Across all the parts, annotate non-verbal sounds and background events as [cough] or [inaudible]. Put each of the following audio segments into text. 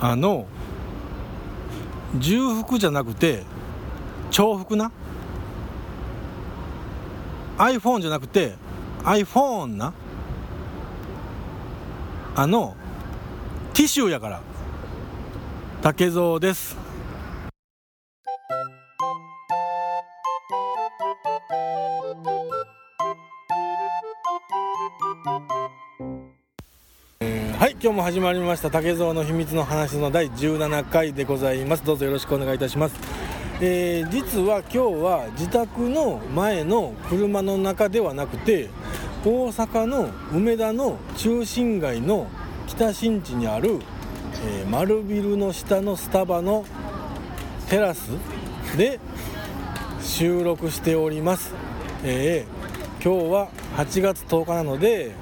あの重複じゃなくて重複な？iPhone じゃなくて iPhone な？あのティッシュやから。竹蔵です。今日も始まりました竹蔵の秘密の話の第17回でございます。どうぞよろしくお願いいたします。えー実は今日は自宅の前の車の中ではなくて大阪の梅田の中心街の北新地にある、えー丸ビルの下のスタバのテラスで収録しております、えー今日は8月10日なので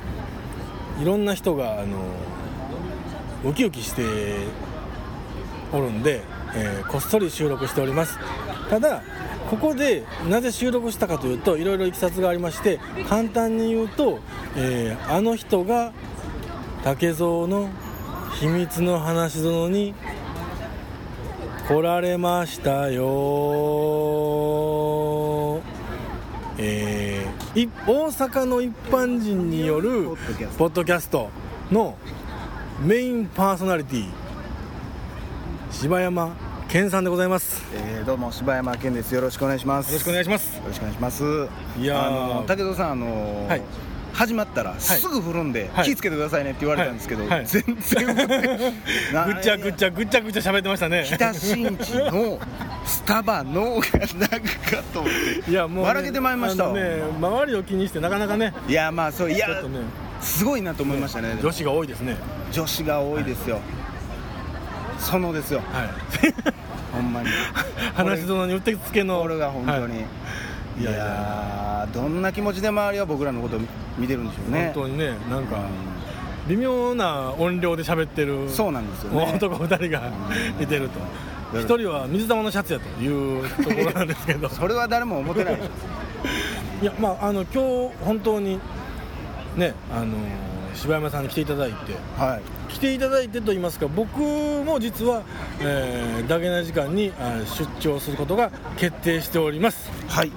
いろんな人があのウキウキしておるんで、えーこっそり収録しております。ただここでなぜ収録したかというといろいろいきさつがありまして簡単に言うと、えーあの人が竹蔵の秘密の話園に来られましたよ。えーい大阪の一般人によるポッドキャストのメインパーソナリティ柴山健さんでございます。よえーどうも柴山健です。よろしくお願いします。ろしくお願いします。よろしくお願いします。いやー。あの武藤さんあのーはい。始まったらすぐ振るんで、はい。気ぃつけてくださいねって言われたんですけど、はい。はい。全然 [laughs] ぐっちゃぐっちゃぐっちゃぐちゃ喋ってましたね。北新地のスタバのがなんかと思っていやもう、ね、ばらけてまいりました。ね周りを気にしてなかなかねいやまあそういやね。すごいなと思いましたね。女子が多いですね女子が多いですよ、そのですよ。はい。[laughs] ほんまに。話し園にうってつけの。これが本当に、はい。い、やいやどんな気持ちで周りは僕らのことを見てるんでしょうね。本当にねなんか微妙な音量で喋ってるそうなんですよね。男2人がいてると。うん。一人は水玉のシャツやというところなんですけど。[laughs] それは誰も思ってない。でしょいやまああの今日本当にねあの柴山さんに来ていただいて。はい。来ていただいてと言いますか僕も実は、えー、ダゲな時間にあ出張することが決定しております。はい。い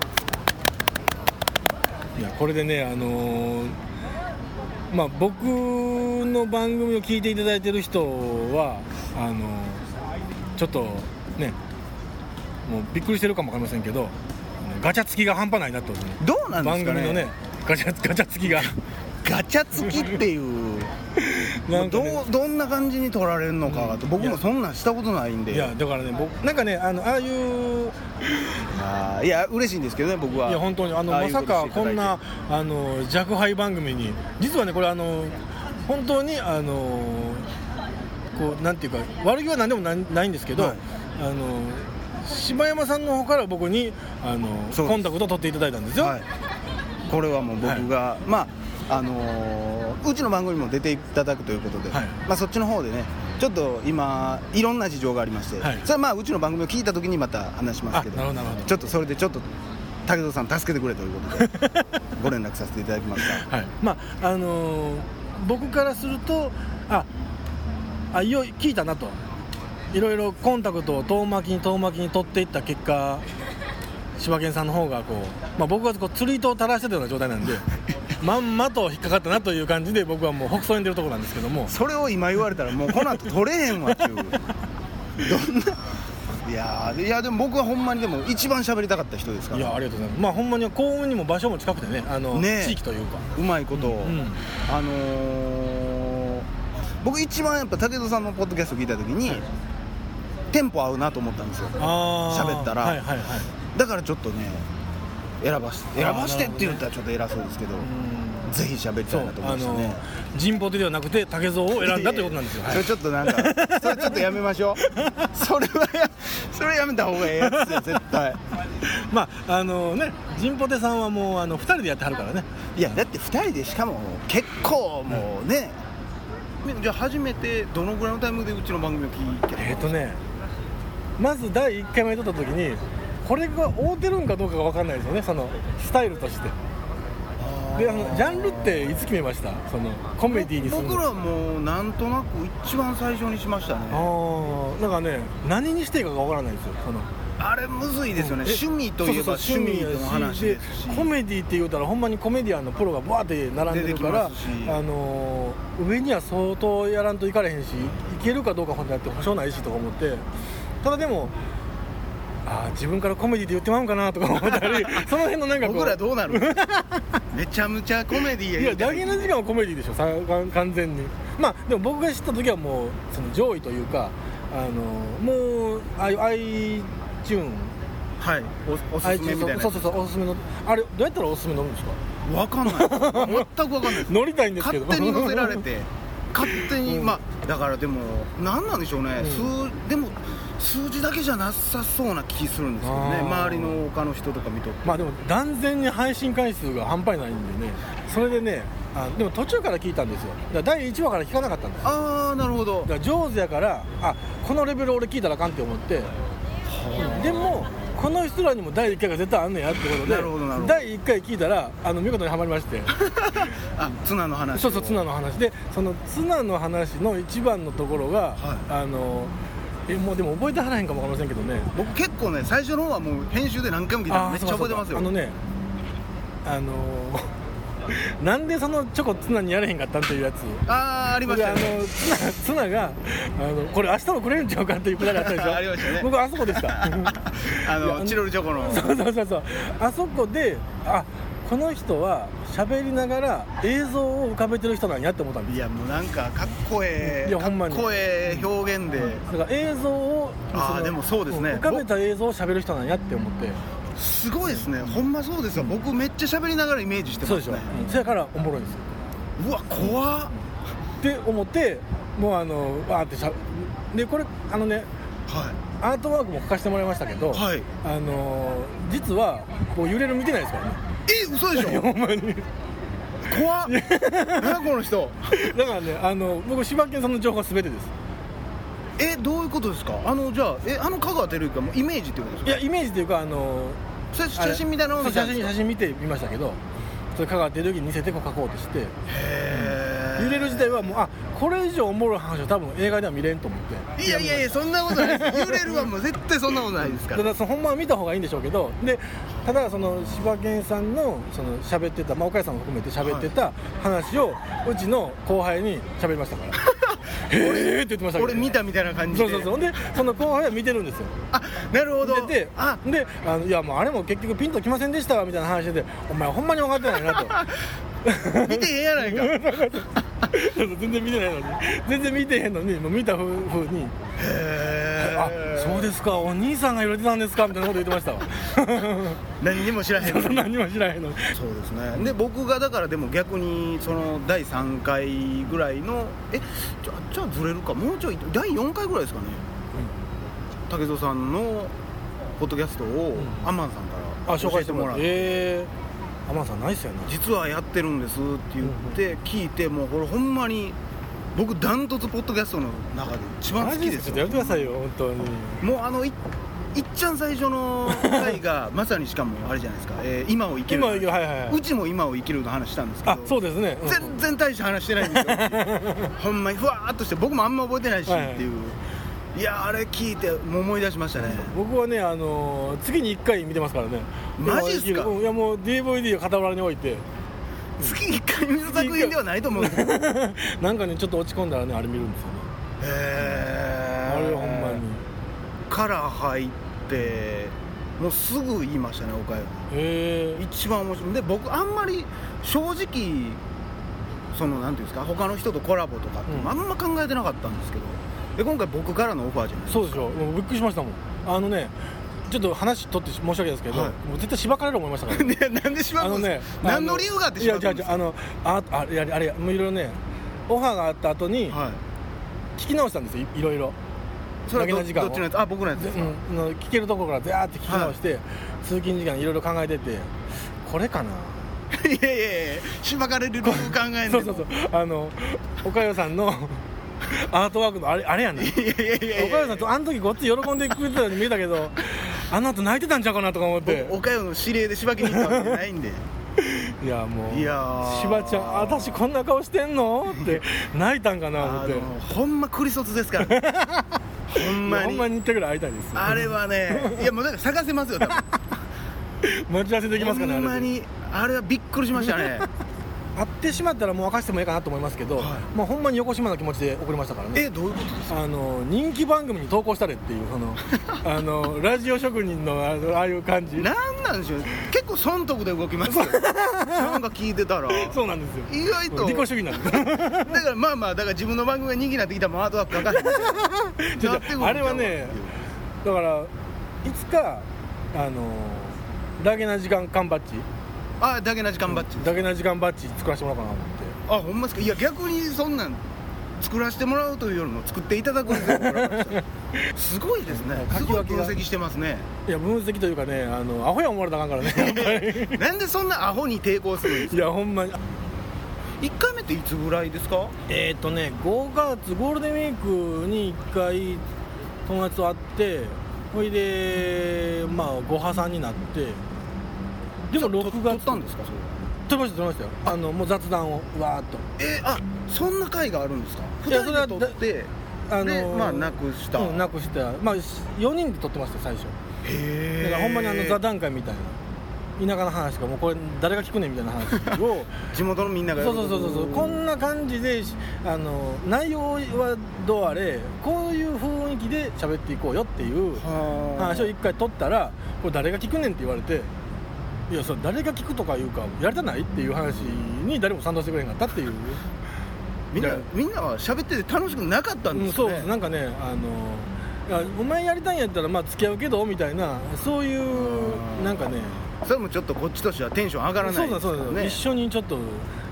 やこれでねあのーまあ僕の番組を聞いていただいてる人はあのーちょっとねもうびっくりしてるかもわかりませんけどガチャつきが半端ないなと、ね、どうなんですかね。番組のねガチャガチャつきがガチャ付きっていう。[laughs] なんかね。どうどんな感じに取られるのかと、僕もそんなんしたことないんで。いやだからね僕なんかねあのああいう。あーいや嬉しいんですけどね僕は。いや本当にあのまさかこんなあの若輩番組に。実はねこれあの本当にあのこうなんていうか悪気は何でもないんですけど、はい。あの柴山さんの方から僕にあのコンタクトを取っていただいたんですよ、はい、これはもう僕が、まああのーうちの番組にも出ていただくということで、はい。まあ、そっちの方でねちょっと今いろんな事情がありまして、はい。それはまあうちの番組を聞いた時にまた話しますけどちょっとそれでちょっと武藤さん助けてくれということで [laughs] ご連絡させていただきました。はい。まああの僕からするとああいよい聞いたなと。いろいろコンタクトを遠巻きに遠巻きに取っていった結果柴犬さんの方がこう、まあ、僕がこう釣り糸を垂らしてたような状態なんで [laughs] まんまと引っかかったなという感じで僕はもう北総に出るところなんですけども。それを今言われたらもうこの後取れへんわっていう。どんな？いやーいやでも僕はほんまにでも一番喋りたかった人ですから。いやありがとうございます。まあほんまに幸運にも場所も近くてねあのねえ。地域というか。うまいこと。を、うん。あのー僕一番やっぱ武田さんのポッドキャスト聞いた時に、テンポ合うなと思ったんですよ。喋ったら。はいはいはい。だからちょっとね選ばして選ばしてって言ったらちょっと偉そうですけどうん。ぜひ喋りたそいうなと思あのいましたね。人ポテではなくて竹蔵を選んだということなんですよ、はい。それちょっとなんか [laughs] それちょっとやめましょう。それはやそれやめた方がええやつよ絶対。まああのねジンポテさんはもうあの2人でやってはるからね。いやだって2人でしかも結構もうね、じゃあ初めてどのぐらいのタイミングでうちの番組を聞いてえっ、とねまず第1回目撮った時にこれが合うてるんかどうかが分かんないですよねそのスタイルとして。であのジャンルっていつ決めました？そのコメディにするの。僕らもなんとなく一番最初にしましたね。ああなんかね何にしていいかがわからないんですよその。あれむずいですよね。え趣味といえば趣味の話でコメディって言うたらほんまにコメディアンのプロがバーって並んでるからあのー上には相当やらんといかれへんしいけるかどうかほんとやって保証ないしとか思って。ただでもあー自分からコメディって言ってまうんかなとか思ったり [laughs] その辺のなんか僕らどうなる？[laughs] めちゃめちゃコメディやいや言うてダゲの時間はコメディでしょさ完全に。まあでも僕が知った時はもうその上位というかあのもうああいう iTune はい。おおすすめみたいなそうそうそうおすすめの。あれどうやったらおすすめ乗るんですか？わかんない。全くわかんない乗りたいんですけど。勝手に載せられて。[laughs] 勝手に、うん。まあだからでも何なんでしょうね、うん。数でも数字だけじゃなさそうな気するんですけどね。周りの他の人とか見とってまあでも断然に配信回数が半端ないんでね。それでねあでも途中から聞いたんですよ。だから第1話から聞かなかったんですよ。ああなるほど。だから上手やからあこのレベル俺聞いたらあかんって思って。でもこの人らにも第1回が絶対あんねやってことで第1回聞いたらあの見事にはまりまして。[laughs] あツナの話。そうそうツナの話。でそのツナの話の一番のところが、はい。あのえもうでも覚えてはらへんかもわかりませんけどね。僕結構ね最初の方はもう編集で何回も聞いてあーめっちゃ覚えてますよ。そうかそうか。あのねあのー [laughs] なんでそのチョコツナにやれへんかったんっていうやつ。ああありましであのツナツナがあのこれ明日もくれるんちゃうかっていうくだりあったでしょ。ありましたね。僕あそこでした。[laughs] あいやあののチロルチョコの。そうそうそうそう。あそこであこの人は喋りながら映像を浮かべてる人なんやって思ったんです。いやもうなんかかっこええかっいやほんまに。こええ表現で、だから映像をのあーでもそうですね。浮かべた映像を喋る人なんやって思って。すごいですね。ほんまそうですよ。僕めっちゃ喋りながらイメージしてそうでしょ、ますねうんそやからおもろいんです。ようわ怖っ。って思ってもうあのわーってしゃでこれあのねはアートワークも書かせてもらいましたけど、はい。あの実はこう揺れる見てないですからね。いえ嘘でしょ？ほんまに。怖っ。何この人。だからねあの僕柴犬さんの情報は全てです。えどういうことですか？あのじゃあえあの香川照之はもうイメージってことですか？いやイメージというかあのそれ写真みたいなのをそう見たんですか写真写真見てみましたけどそれ香川照之に似せてこう書こうとして。へえ揺れる自体はもうあこれ以上おもろい話は多分映画では見れんと思って。いやいやいやそんなことないです。揺れるはもう絶対そんなことないですから。ただそのほんまは見た方がいいんでしょうけどでただその柴犬さんのその喋ってた、まあ、岡谷さんも含めて喋ってた話をうちの後輩に喋りましたから。[laughs] へえって言ってました俺見たみたいな感じで。そうそうそう。でその後輩は見てるんですよ。あなるほど。見ててあ。であのいやもうあれも結局ピンときませんでしたわみたいな話でお前ほんまに分かってないなと [laughs] 見てへんやないか。全然見てないのに。全然見てへんのにもう見たふうに。へあそうですか。お兄さんが揺れてたんですかみたいなこと言ってましたわ。[laughs] 何にも知らへんのに。[laughs] 何も知らへんのに。そうですね。で僕がだからでも逆にその第3回ぐらいのえじゃあじゃあずれるか。もうちょい第4回ぐらいですかね。武蔵さんのポッドキャストをん。アマンさんからあ紹介してもらって。えー、アマンさんナイスやな実はやってるんですって言って聞いてもうこれほんまに僕ダントツポッドキャストの中で一番好きですマジちょっとやよめてくださいよ本当に。もうあのいいっちゃん最初の回が [laughs] まさにしかもあれじゃないですか、えー今を生きる。今はいはいはい。うちも今を生きるの話したんですけどあそうですね、うん。全然大して話してないんですよ。[laughs] ほんまにふわーっとして僕もあんま覚えてないしはいはいってい。う、いやあれ聞いて思い出しましたね、僕はねあのー月に1回見てますからね。マジっすか？うんいやもう DVD を傍らに置いて。月1回見る作品ではないと思う。んですなんかねちょっと落ち込んだらねあれ見るんですよね。えあれはほんまに。から入ってもうすぐ言いましたね岡山。一番面白い。で僕あんまり正直そのなんていうんですか他の人とコラボとかっていうのあんま考えてなかったんですけどで今回僕からのオファーじゃない？そうでしょ。もうびっくりしましたもん。あのねちょっと話取って申し訳ないですけど、はい。もう絶対しばかれる思いましたから、[laughs] ね、ねなんでしばくんですあのねか何の理由があってしばくんいやですか？違う違う。あのああれあれあれもういろいろねオファーがあった後にはい。聞き直したんですよいいろいろ。それはどどっちのやつ？あ僕のやつですか、うん、の聞けるところからザーって聞き直して、通勤時間いろいろ考えててこれかな？[laughs] い、やいやいやしばかれる理由考えんで [laughs] そうそうそう。あの岡代さんのアートワークのあれあれやねん。岡代さんとあの時ごっつ喜んでくれてたように見えたけどあの後泣いてたんちゃうかなとか思って。おかよの指令でしばきに行ったわけじゃないんで。[laughs] いやもういやー。しばちゃん私こんな顔してんのって [laughs] 泣いたんかな思って。ほんまクリソツですから。ね [laughs] ほんまに。ほんまに1回ぐらい会いたいですあれはねいやもうだから探せますよ多分。待ち合わせできますかねほんまにあれはびっくりしましたね会ってしまったらもう明かしてもいいかなと思いますけど、はい。まあ、ほんまに横島の気持ちで送りましたからね。えどういうことですか？あの人気番組に投稿したれっていうその [laughs] あのラジオ職人のあのああいう感じ。なんなんでしょう結構損得で動きますよ。なんか聞いてたら。そうなんですよ。意外と。利己主義なんです。[laughs] だからまあまあだから自分の番組が人気になってきたらもうアートワークかかる [laughs] ああれはねだからいつかあのダゲな時間缶バッジあだけな時間バッジ。ダゲな時間バッジ作らせてもらおうかなと思って。あほんまですか？いや逆にそんなん作らせてもらうというよりも作っていただくんですよ。[laughs] すごいですね。すごい分析してますね。いや分析というかねあのアホや思われたらあかんからね。[laughs] なんでそんなアホに抵抗するんですか？いやほんまに。1回目っていつぐらいですか？えっ、ー、とね5月ゴールデンウィークに1回友達と会ってほいでまあご破産になってでも6撮月ったんですか？それ撮りました撮りましたよ。あのもう雑談をわーっと。えあそんな回があるんですか？2いやそれは人で撮ってあのでまあなくした。うん、なくした。まあ4人で撮ってましたよ最初。へえだからほんまにあの座談会みたいな。田舎の話とかもうこれ誰が聞くねんみたいな話を。[laughs] 地元のみんながそうそうそうそうそう。こんな感じでしあの内容はどうあれこういう雰囲気で喋っていこうよっていうはあ。話を一回取ったらこれ誰が聞くねんって言われていやそれ誰が聞くとかいうかやりたないっていう話に誰も賛同してくれへんかったっていう。みんなみんなは喋ってて楽しくなかったんですそうかねなんかねあのお前やりたいんやったらまあ付き合うけどみたいなそういうなんかね。それもちょっとこっちとしてはテンション上がらないそうだそうだ、ね一緒にちょっと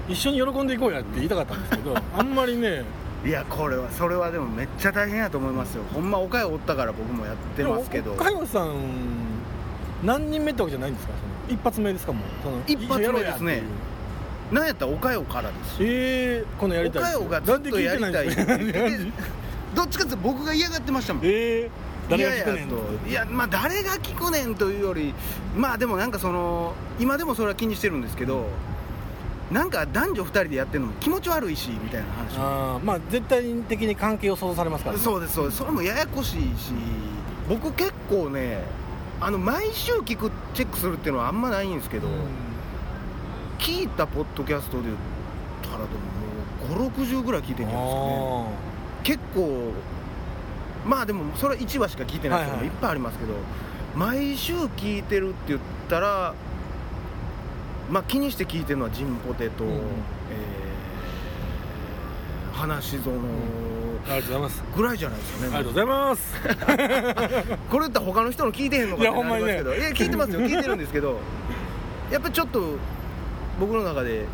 一緒に喜んでいこうやって言いたかったんですけど [laughs] あんまりね。いやこれはそれはでもめっちゃ大変やと思いますよ。ほんま岡山おったから僕もやってますけど。岡山さん何人目ってわけじゃないんですかその一発目ですかもうその一発目ですねなんやったら岡山からです。えー、このやりたい。岡山がずっとやりたい。どっちかっていうと僕が嫌がってましたもん。えー、誰が聞くねんと。いやまあ誰が聞くねんというよりまあでもなんかその今でもそれは気にしてるんですけどなんか男女2人でやってるのも気持ち悪いしみたいな話。あーまあ絶対的に関係を想像されますから、ね、そうですそうです。それもややこしいし僕結構ねあの毎週聞くチェックするっていうのはあんまないんですけど、うん。聞いたポッドキャストで言ったらでももう560ぐらい聞いてるんじゃないですかね。結構まあでもそれは1話しか聞いてない人もはいはい。いっぱいありますけど、毎週聞いてるって言ったらまあ気にして聞いてるのはジンポテと、うん。えー、話し園ありがとうございます。ぐらいじゃないですかね、ありがとうございます。[laughs] これ言ったら他の人の聞いてへんのかっていやほんまにね。なりますけどいや聞いてますよ聞いてるんですけど。やっぱりちょっと僕の中で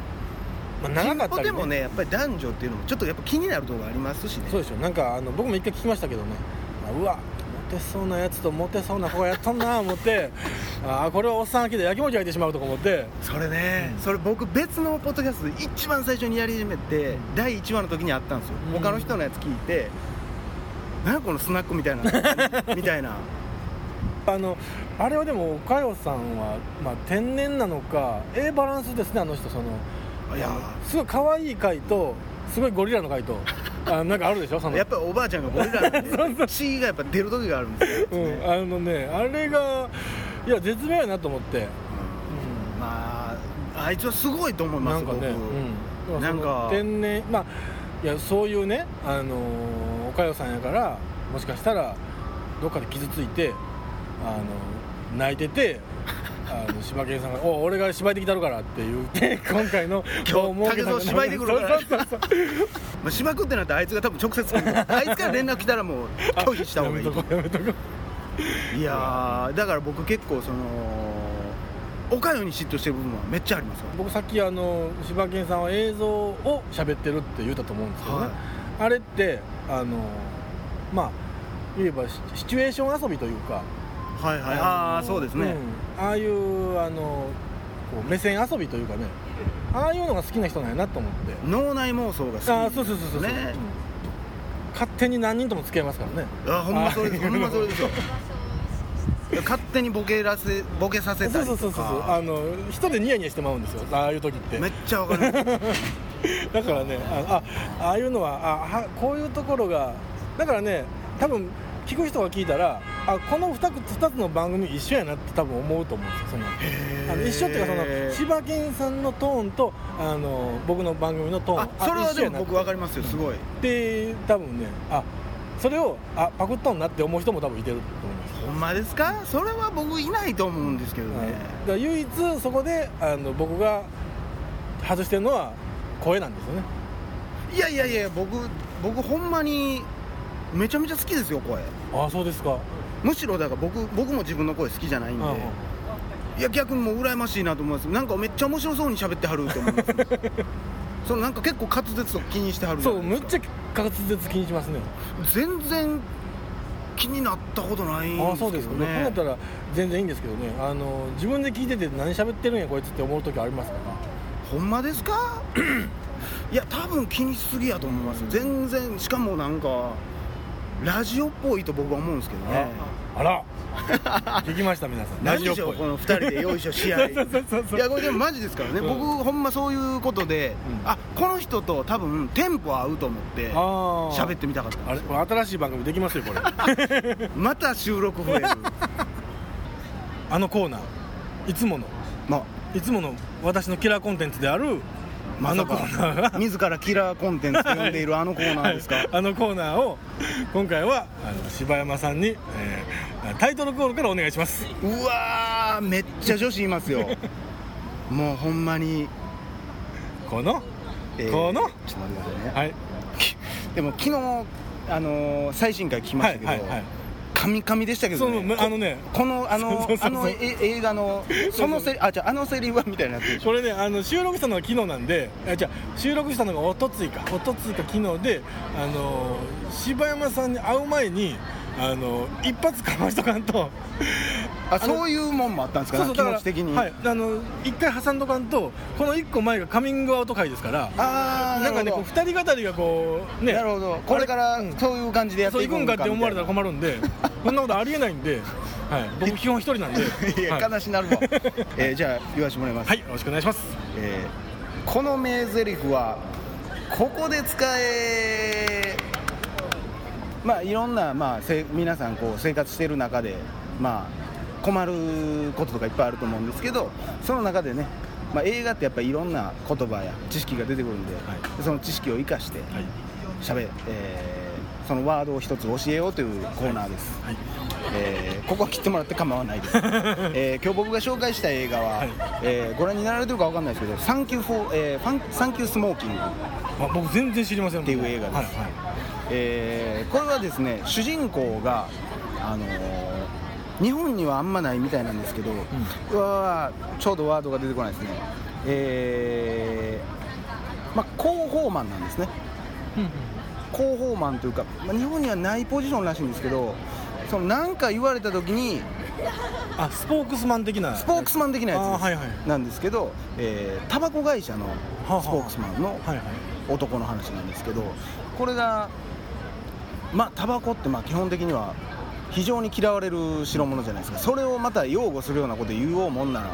まあ長かったり、ジンポでもねやっぱり男女っていうのもちょっとやっぱ気になるところがありますしね。そうでしょなんかあの僕も一回聞きましたけどね。あうわモテそうなやつとモテそうな子がやっとんな思って [laughs] あーこれはおっさん飽きでやきもち焼いてしまうとか思って。それね、それ僕別のポッドキャストで一番最初にやり始めて、第1話の時にあったんですよ、うん。他の人のやつ聞いて何やこのスナックみたいな [laughs] みたいな。あのあれはでも佳代さんは、まあ、天然なのかええバランスですねあの人そのいやすごい可愛い回とすごいゴリラの回と [laughs] あなんかあるでしょ？その。やっぱりおばあちゃんがゴリラなんで。[laughs] 血がやっぱ出る時があるんですよ、うん、あのねあれがいや絶妙やなと思って、うん。まああいつはすごいと思いますなんかね、うん、なんか天然まあいやそういうねあのおかよさんやからもしかしたらどっかで傷ついてあの泣いててあの柴犬さんが「お俺が芝居できたるから」って言って [laughs] 今回の今日竹蔵芝居で来るから。そうそうそうまあ、芝くってなったらあいつが多分直接 [laughs] あいつから連絡来たらもう拒否した方がいいと。いやーだから僕結構そのおかよに嫉妬してる部分はめっちゃありますよ僕さっきあの柴犬さんは映像を喋ってるって言ったと思うんですけどね、はい。あれってあのまあ言えばシシチュエーション遊びというかはいはい。のああそうですね、うん。ああいうあのこう目線遊びというかね。ああいうのが好きな人なんやなと思って。脳内妄想が好き。ああそうそうそうそう、ねう。ん勝手に何人とも付き合いますからね。あほんまそれです。あほんまそれですよ。勝手にボケらせボケさせたりとそうそうそうそうかあの人でニヤニヤしてまうんですよ。ああいう時って。めっちゃわかる。[laughs] だからねああああいうのはあはこういうところがだからね多分聞く人が聞いたらあこの 2, つ2つの番組一緒やなって多分思うと思うんですよその。あの一緒っていうかその柴犬さんのトーンとあの僕の番組のトーンあそれはでも僕わかりますよすごい。で多分ねあそれをあパクっとんなって思う人も多分いてると思います。ほんまですか？それは僕いないと思うんですけどね、はい。だから唯一そこであの僕が外してるのは声なんですよね。いやいやいや僕僕ほんまにめちゃめちゃ好きですよ声。ああそうですか。むしろだから僕僕も自分の声好きじゃないんで、うんうんいや逆にもう羨ましいなと思います。なんかめっちゃ面白そうに喋ってはるって思います [laughs] そのなんか結構滑舌とか気にしてはるそうむっちゃ滑舌気にしますね。全然気になったことないんああですけどそうですか。ねこうなねったら全然いいんですけどね。あの自分で聞いてて何喋ってるんやこいつって思う時ありますか？らほんまですか？[laughs] いや多分気にしすぎやと思います。全然。しかもなんかラジオっぽいと僕は思うんですけどね。あら。[laughs] 聞きました皆さん。[laughs] ラ何ジオっぽい。この2人でよいしょ試合。[laughs] いやこれでもマジですからね、うん。僕ほんまそういうことで、うん。あこの人と多分テンポ合うと思ってああ喋ってみたかったあれこれ新しい番組できますよこれ。また収録増える。あのコーナーいつもの。まあ。いつもの私のキラーコンテンツであるあのコーナー。が自らキラーコンテンツと呼んでいるあのコーナーですか、はい。あのコーナーを今回はあの柴山さんに、えータイトルコールからお願いします。うわーめっちゃ女子いますよ。[laughs] もうほんまに、この？えーこの？ちょっと待ってくださいね、はい。でも昨日あのー最新回聞きましたけど、はいはいはいカミカミでしたけどね。あのね。このあのあのえ映画のそのせあじゃああのセリフはみたいなやつこれねあの収録したのが昨日なんであじゃあ収録したのがおとついか。おとついか昨日であの柴山さんに会う前にあの一発かましとかんと。あそういうもんもあったんですか？気そうそうだから持ち的に、はい、あの一回挟んどかんとこの一個前がカミングアウト会ですから。ああなんかねこう二人語りがこうね。なるほど。これからうんそういう感じでやっていくんかって思われたら困るんで [laughs] そんなことありえないんで、はい、僕基本一人なんで。いやはい、悲しなるわ、[laughs] えーじゃあ言わせてもらいます、はい、よろしくお願いします。えーこの名台詞はここで使えまあいろんな、まあ、せ皆さんこう生活している中でまあ困ることとかいっぱいあると思うんですけどその中でね、まあ、映画ってやっぱりいろんな言葉や知識が出てくるんで、はその知識を生かしてはい。しゃべ、えーそのワードを一つ教えようというコーナーです、はい。えーここは切ってもらって構わないです、[laughs] えー今日僕が紹介した映画は、はい。えーご覧になられてるかわかんないですけど「 Thank You for、えーファンサンキュースモーキング」あ僕全然知りません。っていう映画です。はい。はいえーこれはですね主人公が、あのー日本にはあんまないみたいなんですけど、うわーちょうどワードが出てこないですね。えーまあ広報マンなんですね。うんうん。広報マンというか、まあ、日本にはないポジションらしいんですけどその何か言われた時にあスポークスマン的な。スポークスマン的なやつはいはい。なんですけど、えータバコ会社のはあスポークスマンの男の話なんですけどこれがまあタバコってまあ基本的には非常に嫌われる代物じゃないですか。それをまた擁護するようなこと言おうもんなら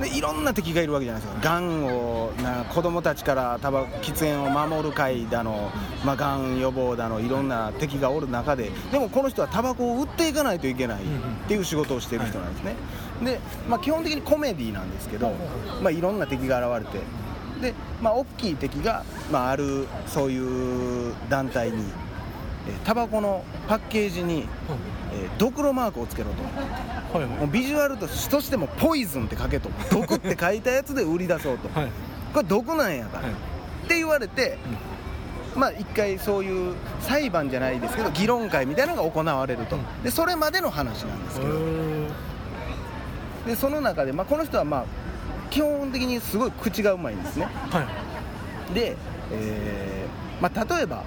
でいろんな敵がいるわけじゃないですか。がんをな子供たちからタバ喫煙を守る会だの、まあ、がん予防だのいろんな敵がおる中ででもこの人はタバコを売っていかないといけないっていう仕事をしている人なんですね、で、まあ、基本的にコメディなんですけど、まあ、いろんな敵が現れてで、まあ、大きい敵が、まあ、あるそういう団体にタバコのパッケージに、えードクロマークをつけろと。はいはい。もうビジュアルとしてもポイズンって書けと。毒って書いたやつで売り出そうと。はい。これ毒なんやから、はい。って言われて、まあ一回そういう裁判じゃないですけど議論会みたいなのが行われると、うん。でそれまでの話なんですけど、でその中で、まあ、この人はまあ基本的にすごい口がうまいんですね。はい。で、えーまあ、例えば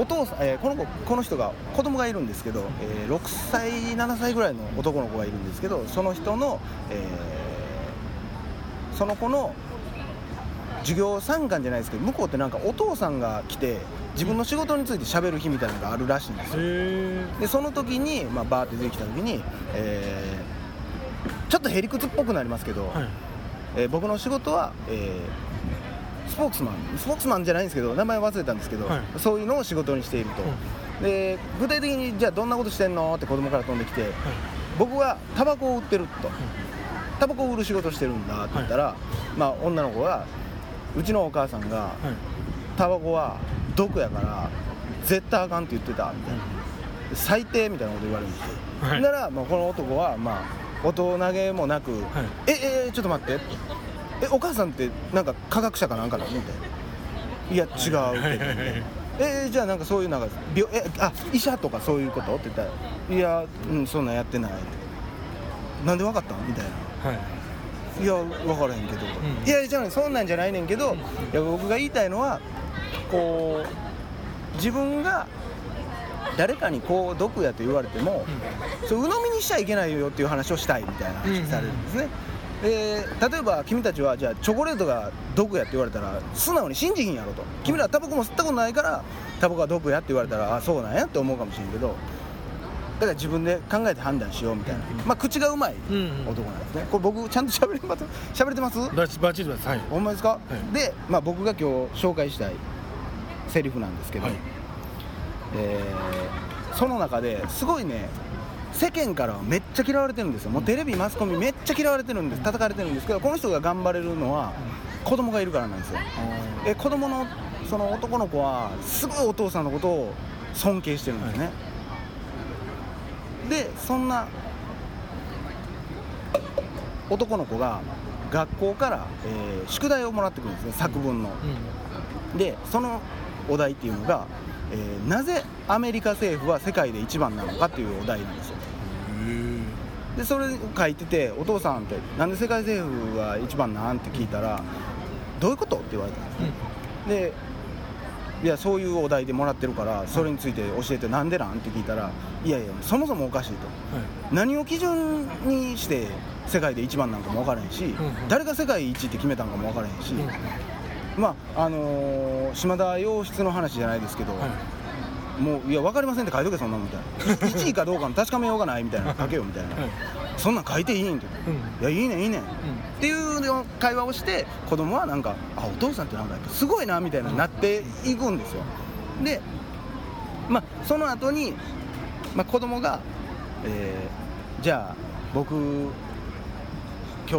お父さん、えーこの子この人が子供がいるんですけど、えー6歳7歳ぐらいの男の子がいるんですけどその人の、えーその子の授業参観じゃないですけど向こうってなんかお父さんが来て自分の仕事について喋る日みたいなのがあるらしいんですよ。へでその時に、まあ、バーって出てきた時に、えーちょっとへりくつっぽくなりますけど、はい。えー僕の仕事は、えースポークスマンスポークスマンじゃないんですけど名前忘れたんですけど、はい。そういうのを仕事にしていると、で具体的にじゃあどんなことしてんの？って子供から飛んできて、僕はタバコを売ってると、タバコを売る仕事してるんだって言ったら、まあ、女の子がうちのお母さんがはい。タバコは毒やから絶対あかんって言ってたみたいな。最低みたいなこと言われるんですよ、はい。なら、まあ、この男は、まあ、大人げもなく、はい。ええちょっと待ってえお母さんってなんか科学者かなんかなの？みたいないや違うってはいはいえーじゃあなんかそういうなんか病えあ医者とかそういうこと？って言ったらいやうんそんなんやってないなんでわかったん？みたいな。はいいや分からへんけど、んいやじゃあそんなんじゃないねんけど、いや僕が言いたいのはこう自分が誰かにこう毒やと言われても、そう鵜呑みにしちゃいけないよっていう話をしたいみたいな話されるんですね、で例えば君たちはじゃあチョコレートが毒やって言われたら素直に信じひんやろと。君らはタバコも吸ったことないからタバコが毒やって言われたらあそうなんやって思うかもしれんけどだから自分で考えて判断しようみたいな、まあ口がうまいうんうん。男なんですね。これ僕ちゃんと喋れます喋れてます？バチバチリです。はい。ほんまですか、い。で、まあ、僕が今日紹介したいセリフなんですけど、はい。えーその中ですごいね世間からはめっちゃ嫌われてるんですよ。もうテレビマスコミめっちゃ嫌われてるんです。叩かれてるんですけどこの人が頑張れるのは子供がいるからなんですよ。え子供のその男の子はすごいお父さんのことを尊敬してるんですね、でそんな男の子が学校から、えー宿題をもらってくるんですね作文の、うん。でそのお題っていうのが、えーなぜアメリカ政府は世界で一番なのかっていうお題なんですよでそれを書いててお父さんってなんで世界政府は一番なん？って聞いたらどういうこと？って言われたんです。ね、でいやそういうお題でもらってるからそれについて教えてなんでなん？って聞いたらいやいやそもそもおかしいと。はい。何を基準にして世界で一番なんかも分からへんし、ん誰が世界一って決めたんかも分からへんし、まああのー島田洋室の話じゃないですけど、はいもういや分かりませんって書いとけそんなもんみたいな1位かどうかの確かめようがないみたいな書けよみたいな、はい。そんなん書いていいんってうん。いやいいねんいいねん、っていうの会話をして子供はなんかあお父さんってなんかすごいなみたいななっていくんですよ。でまあその後にまあ子供が、えーじゃあ僕今日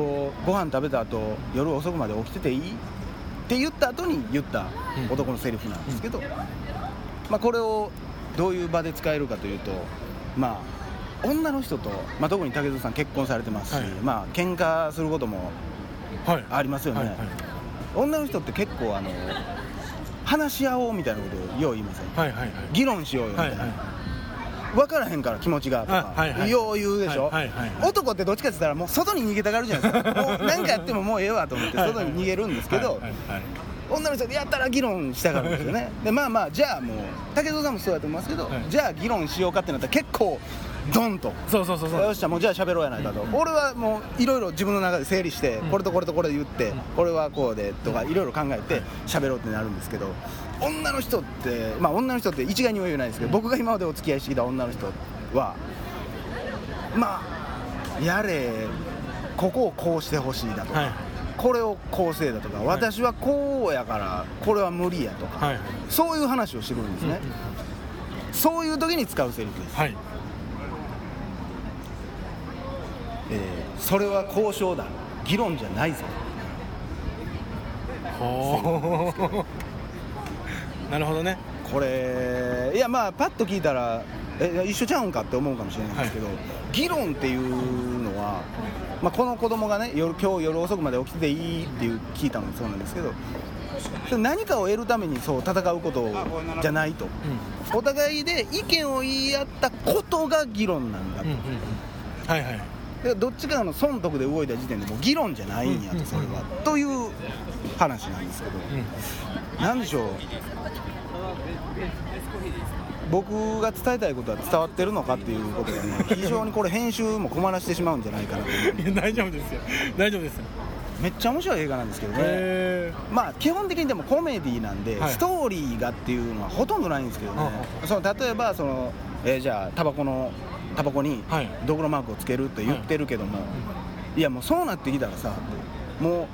ご飯食べた後夜遅くまで起きてていい？って言った後に言ったうん。男のセリフなんですけど、まあ、これをどういう場で使えるかというとまあ女の人と、まあ、特に武田さん結婚されてますし、はい。まあ喧嘩することもはい。ありますよね、はいはい。女の人って結構あの話し合おうみたいなことをよう言いませんはいはいはい。議論しようよみたいな、はいはい。分からへんから気持ちがとか、あはいはい。よう言うでしょ、はいはいはい男ってどっちかって言ったらもう外に逃げたがるじゃないですか。もう何かやってももうええわと思って外に逃げるんですけど、はいはいはい女の人でやったら議論したがるんですよね。でまあまあじゃあもう武藤さんもそうだと思いますけど、はい。じゃあ議論しようかってなったら結構ドンと。そうそうそうそう。よっしゃもうじゃあ喋ろうやないかと、俺はもういろいろ自分の中で整理して、これとこれとこれ言って、これはこうでとかいろいろ考えて喋ろうってなるんですけど女の人ってまあ女の人って一概には言えないですけど、僕が今までお付き合いしてきた女の人はまあやれここをこうしてほしいだとか、はいこれをこうせいだとか、私はこうやからこれは無理やとか、はい。そういう話をしてくるんですね、そういう時に使うセリフです。はい。えーそれは交渉だ。議論じゃないぞ。ほう [laughs] なるほどね。これいやまあパッと聞いたらえ一緒ちゃうんかって思うかもしれないんですけど、議論っていうのは、まあ、この子供がね夜今日夜遅くまで起きてていいっていう聞いたのもそうなんですけどそれ何かを得るためにそう戦うことじゃないと、お互いで意見を言い合ったことが議論なんだと、うんうんうん。はいはい。でどっちかの損得で動いた時点でもう議論じゃないんやうんとそれは。という話なんですけど。うん。なんでしょう？僕が伝えたいことは伝わってるのかっていうことがね非常にこれ編集も困らしてしまうんじゃないかなと。いや大丈夫ですよ。大丈夫ですよ。めっちゃ面白い映画なんですけどね。へまあ基本的にでもコメディなんで、はい。ストーリーがっていうのはほとんどないんですけどね、うその例えばその、えーじゃあタバコのタバコにはい。ドクロマークをつけるって言ってるけども、いやもうそうなってきたらさもう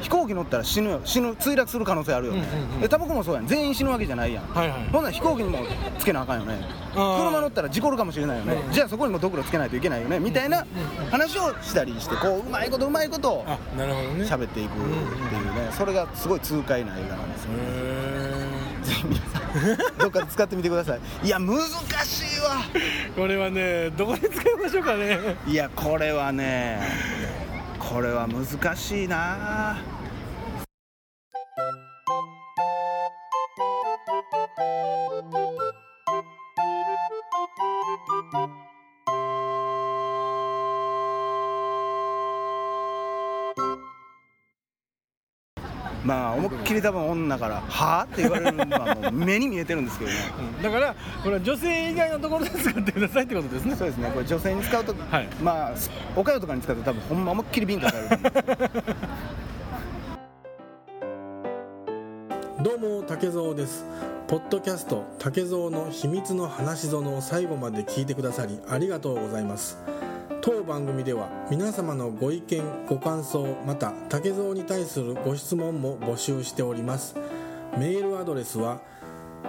飛行機乗ったら死ぬよ。死ぬ墜落する可能性あるよね、うんうんうん。でタバコもそうやん。全員死ぬわけじゃないやん、はいはい。ほんなら飛行機にもつけなあかんよね。車乗ったら事故るかもしれないよね、うん。じゃあそこにもドクロつけないといけないよね。みたいな話をしたりしてこううまいことうまいことあなるほどね。喋っていくっていうね。それがすごい痛快な映画なんですよ。へぜひ皆さん [laughs] どっかで使ってみてください。いや難しいわ。ーこれはねどこで使いましょうかね。いやこれはねこれは難しいな思いっきり多分女から「はあ?」って言われるのはもう目に見えてるんですけどね。うん。だからこれは女性以外のところで使ってくださいってことですね。そうですね。これ女性に使うと、はい。まあおかゆとかに使うと多分ほんま思いっきりビンタされる。[laughs] どうも竹蔵です。ポッドキャスト竹蔵の秘密の話ぞのを最後まで聞いてくださりありがとうございます当番組では皆様のご意見ご感想また竹蔵に対するご質問も募集しております。メールアドレスは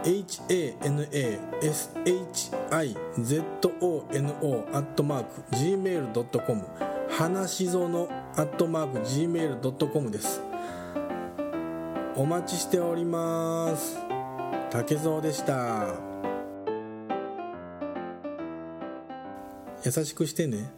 hanashizono.gmail.com 話しぞの .gmail.com です。お待ちしております。竹蔵でした。優しくしてね。